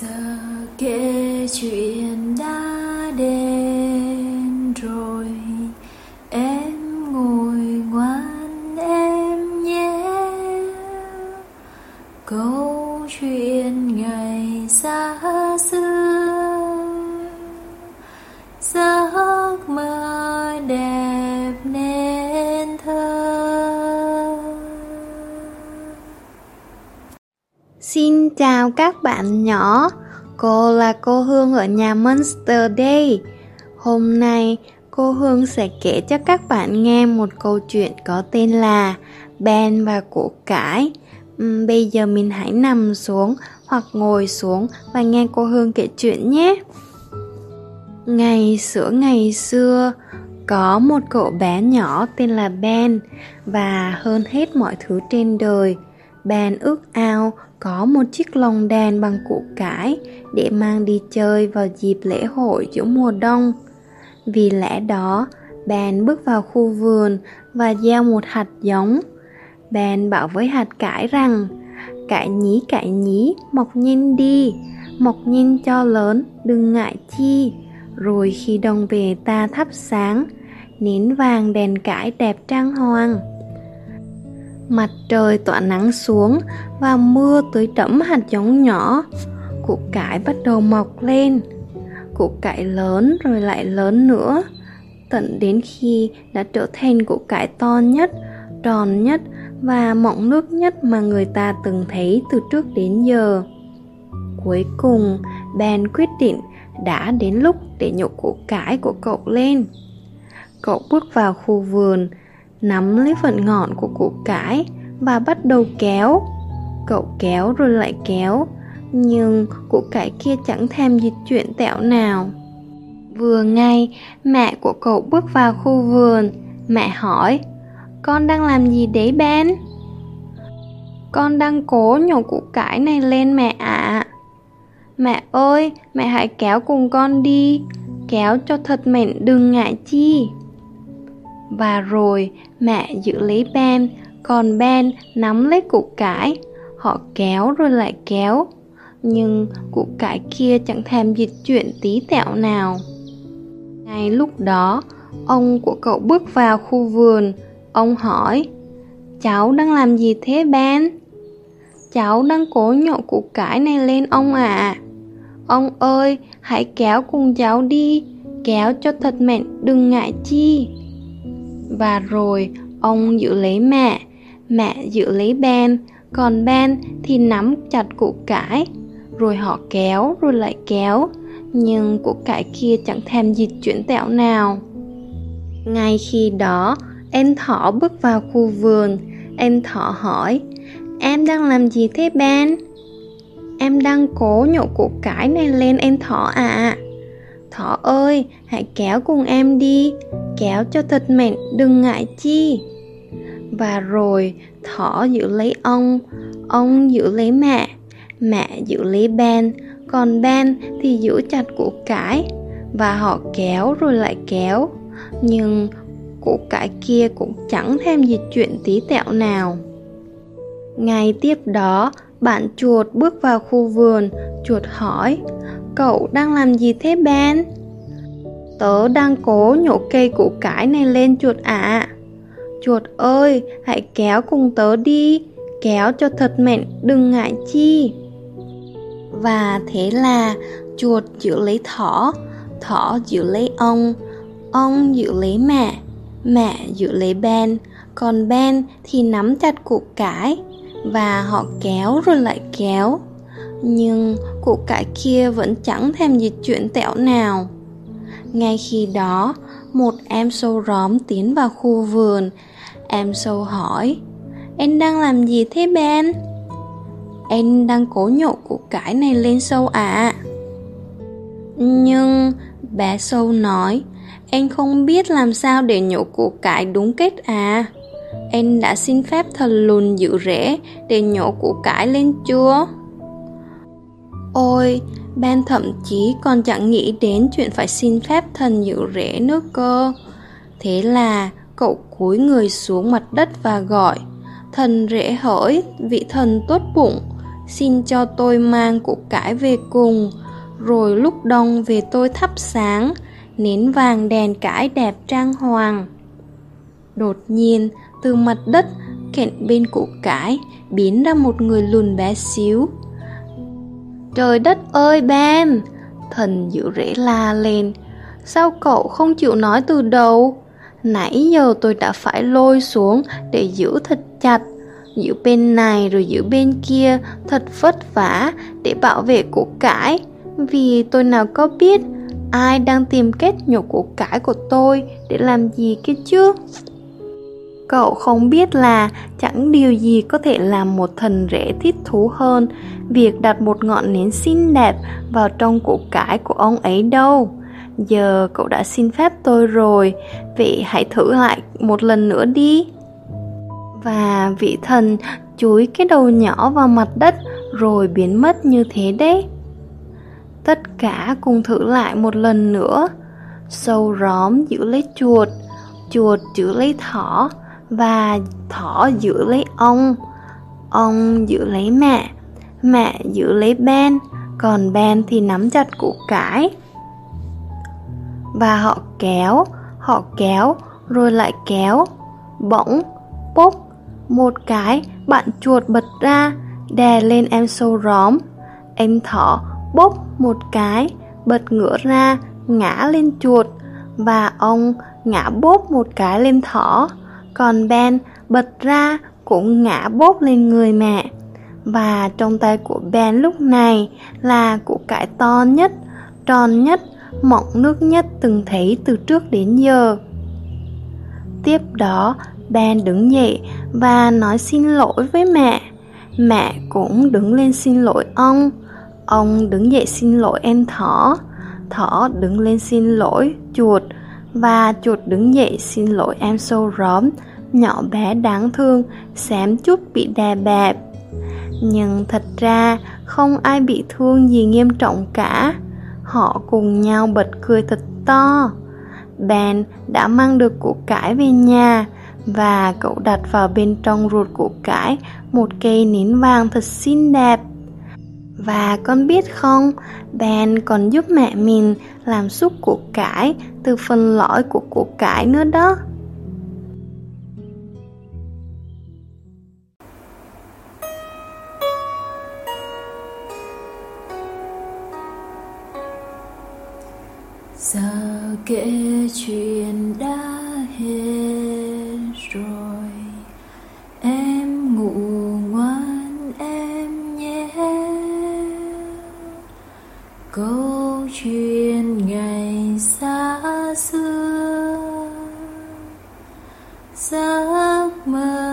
giờ kể chuyện Xin chào các bạn nhỏ, cô là cô Hương ở nhà Monster Day. Hôm nay cô Hương sẽ kể cho các bạn nghe một câu chuyện có tên là Ben và củ cải. Bây giờ mình hãy nằm xuống hoặc ngồi xuống và nghe cô Hương kể chuyện nhé. Ngày xưa ngày xưa, có một cậu bé nhỏ tên là Ben và hơn hết mọi thứ trên đời, Ben ước ao có một chiếc lồng đèn bằng củ cải để mang đi chơi vào dịp lễ hội giữa mùa đông. Vì lẽ đó, Ben bước vào khu vườn và gieo một hạt giống. Ben bảo với hạt cải rằng, cải nhí cải nhí, mọc nhanh đi, mọc nhanh cho lớn, đừng ngại chi. Rồi khi đông về ta thắp sáng, nến vàng đèn cải đẹp trang hoàng. Mặt trời tỏa nắng xuống và mưa tưới đẫm hạt giống nhỏ. Củ cải bắt đầu mọc lên. Củ cải lớn rồi lại lớn nữa. Tận đến khi đã trở thành củ cải to nhất, tròn nhất và mọng nước nhất mà người ta từng thấy từ trước đến giờ. Cuối cùng, Ben quyết định đã đến lúc để nhổ củ cải của cậu lên. Cậu bước vào khu vườn, nắm lấy phần ngọn của củ cải và bắt đầu kéo. Cậu kéo rồi lại kéo, nhưng củ cải kia chẳng thèm dịch chuyển tẹo nào. Vừa ngay, mẹ của cậu bước vào khu vườn, mẹ hỏi, con đang làm gì đấy Ben? Con đang cố nhổ củ cải này lên mẹ ạ. À. Mẹ ơi, mẹ hãy kéo cùng con đi, kéo cho thật mệnh đừng ngại chi. Và rồi mẹ giữ lấy Ben, còn Ben nắm lấy củ cải. Họ kéo rồi lại kéo, nhưng củ cải kia chẳng thèm dịch chuyển tí tẹo nào. Ngay lúc đó, ông của cậu bước vào khu vườn, ông hỏi, Cháu đang làm gì thế Ben? Cháu đang cố nhổ củ cải này lên ông ạ. À. Ông ơi, hãy kéo cùng cháu đi, kéo cho thật mạnh đừng ngại chi. Và rồi, ông giữ lấy mẹ, mẹ giữ lấy Ben, còn Ben thì nắm chặt củ cải. Rồi họ kéo, rồi lại kéo, nhưng củ cải kia chẳng thèm dịch chuyển tẹo nào. Ngay khi đó, em thỏ bước vào khu vườn, em thỏ hỏi, em đang làm gì thế Ben? Em đang cố nhổ củ cải này lên em thỏ à Thỏ ơi, hãy kéo cùng em đi. Kéo cho thật mệt, đừng ngại chi. Và rồi thỏ giữ lấy ông. Ông giữ lấy mẹ. Mẹ giữ lấy Ben. Còn Ben thì giữ chặt củ cải. Và họ kéo rồi lại kéo. Nhưng củ cải kia cũng chẳng thêm gì chuyện tí tẹo nào. Ngày tiếp đó bạn chuột bước vào khu vườn, chuột hỏi, cậu đang làm gì thế Ben? Tớ đang cố nhổ cây củ cải này lên chuột ạ. À. Chuột ơi, hãy kéo cùng tớ đi, kéo cho thật mệnh, đừng ngại chi. Và thế là chuột giữ lấy thỏ, thỏ giữ lấy ông, ông giữ lấy mẹ, mẹ giữ lấy Ben, còn Ben thì nắm chặt củ cải và họ kéo rồi lại kéo nhưng củ cải kia vẫn chẳng thèm dịch chuyển tẹo nào ngay khi đó, một em sâu róm tiến vào khu vườn em sâu hỏi, em đang làm gì thế ben em đang cố nhổ củ cải này lên sâu ạ à. nhưng bé sâu nói, em không biết làm sao để nhổ củ cải đúng kết à em đã xin phép thần lùn dự rễ để nhổ củ cải lên chưa? Ôi, Ben thậm chí còn chẳng nghĩ đến chuyện phải xin phép thần dự rễ nước cơ. Thế là cậu cúi người xuống mặt đất và gọi Thần rễ hỡi, vị thần tốt bụng, xin cho tôi mang củ cải về cùng rồi lúc đông về tôi thắp sáng nến vàng đèn cải đẹp trang hoàng đột nhiên từ mặt đất kẹn bên củ cải biến ra một người lùn bé xíu trời đất ơi, ben! Thần giữ rễ la lên. Sao cậu không chịu nói từ đầu? Nãy giờ tôi đã phải lôi xuống để giữ thật chặt. Giữ bên này rồi giữ bên kia, thật vất vả để bảo vệ củ cải. Vì tôi nào có biết ai đang tìm kết nhổ củ cải của tôi để làm gì kia chứ? Cậu không biết là chẳng điều gì có thể làm một thần rể thích thú hơn. Việc đặt một ngọn nến xinh đẹp vào trong củ cải của ông ấy đâu? Giờ cậu đã xin phép tôi rồi. Vậy hãy thử lại một lần nữa đi. Và vị thần chúi cái đầu nhỏ vào mặt đất rồi biến mất như thế đấy. Tất cả cùng thử lại một lần nữa. Sâu róm giữ lấy chuột chuột giữ lấy thỏ và thỏ giữ lấy ông. Ông giữ lấy mẹ. Mẹ giữ lấy ben. Còn ben thì nắm chặt củ cải. Và họ kéo họ kéo, rồi lại kéo. Bỗng bốc một cái bạn chuột bật ra, đè lên em sâu róm. Em thỏ bốc một cái, bật ngửa ra, ngã lên chuột. Và ông ngã bốp một cái lên thỏ còn Ben bật ra cũng ngã bốp lên người mẹ. Và trong tay của Ben lúc này là củ cải to nhất, tròn nhất, mọng nước nhất từng thấy từ trước đến giờ. Tiếp đó, Ben đứng dậy và nói xin lỗi với mẹ. Mẹ cũng đứng lên xin lỗi ông. Ông đứng dậy xin lỗi em thỏ. Thỏ đứng lên xin lỗi, chuột và chuột đứng dậy, xin lỗi, em sâu róm. Nhỏ bé đáng thương, xém chút bị đè bẹp. Nhưng thật ra, không ai bị thương gì nghiêm trọng cả. Họ cùng nhau bật cười thật to. Ben đã mang được củ cải về nhà, và cậu đặt vào bên trong ruột củ cải một cây nến vàng thật xinh đẹp và con biết không, Ben còn giúp mẹ mình làm súp củ cải từ phần lõi của củ cải nữa đó. giờ kể chuyện đã hết rồi câu chuyện ngày xa xưa giấc mơ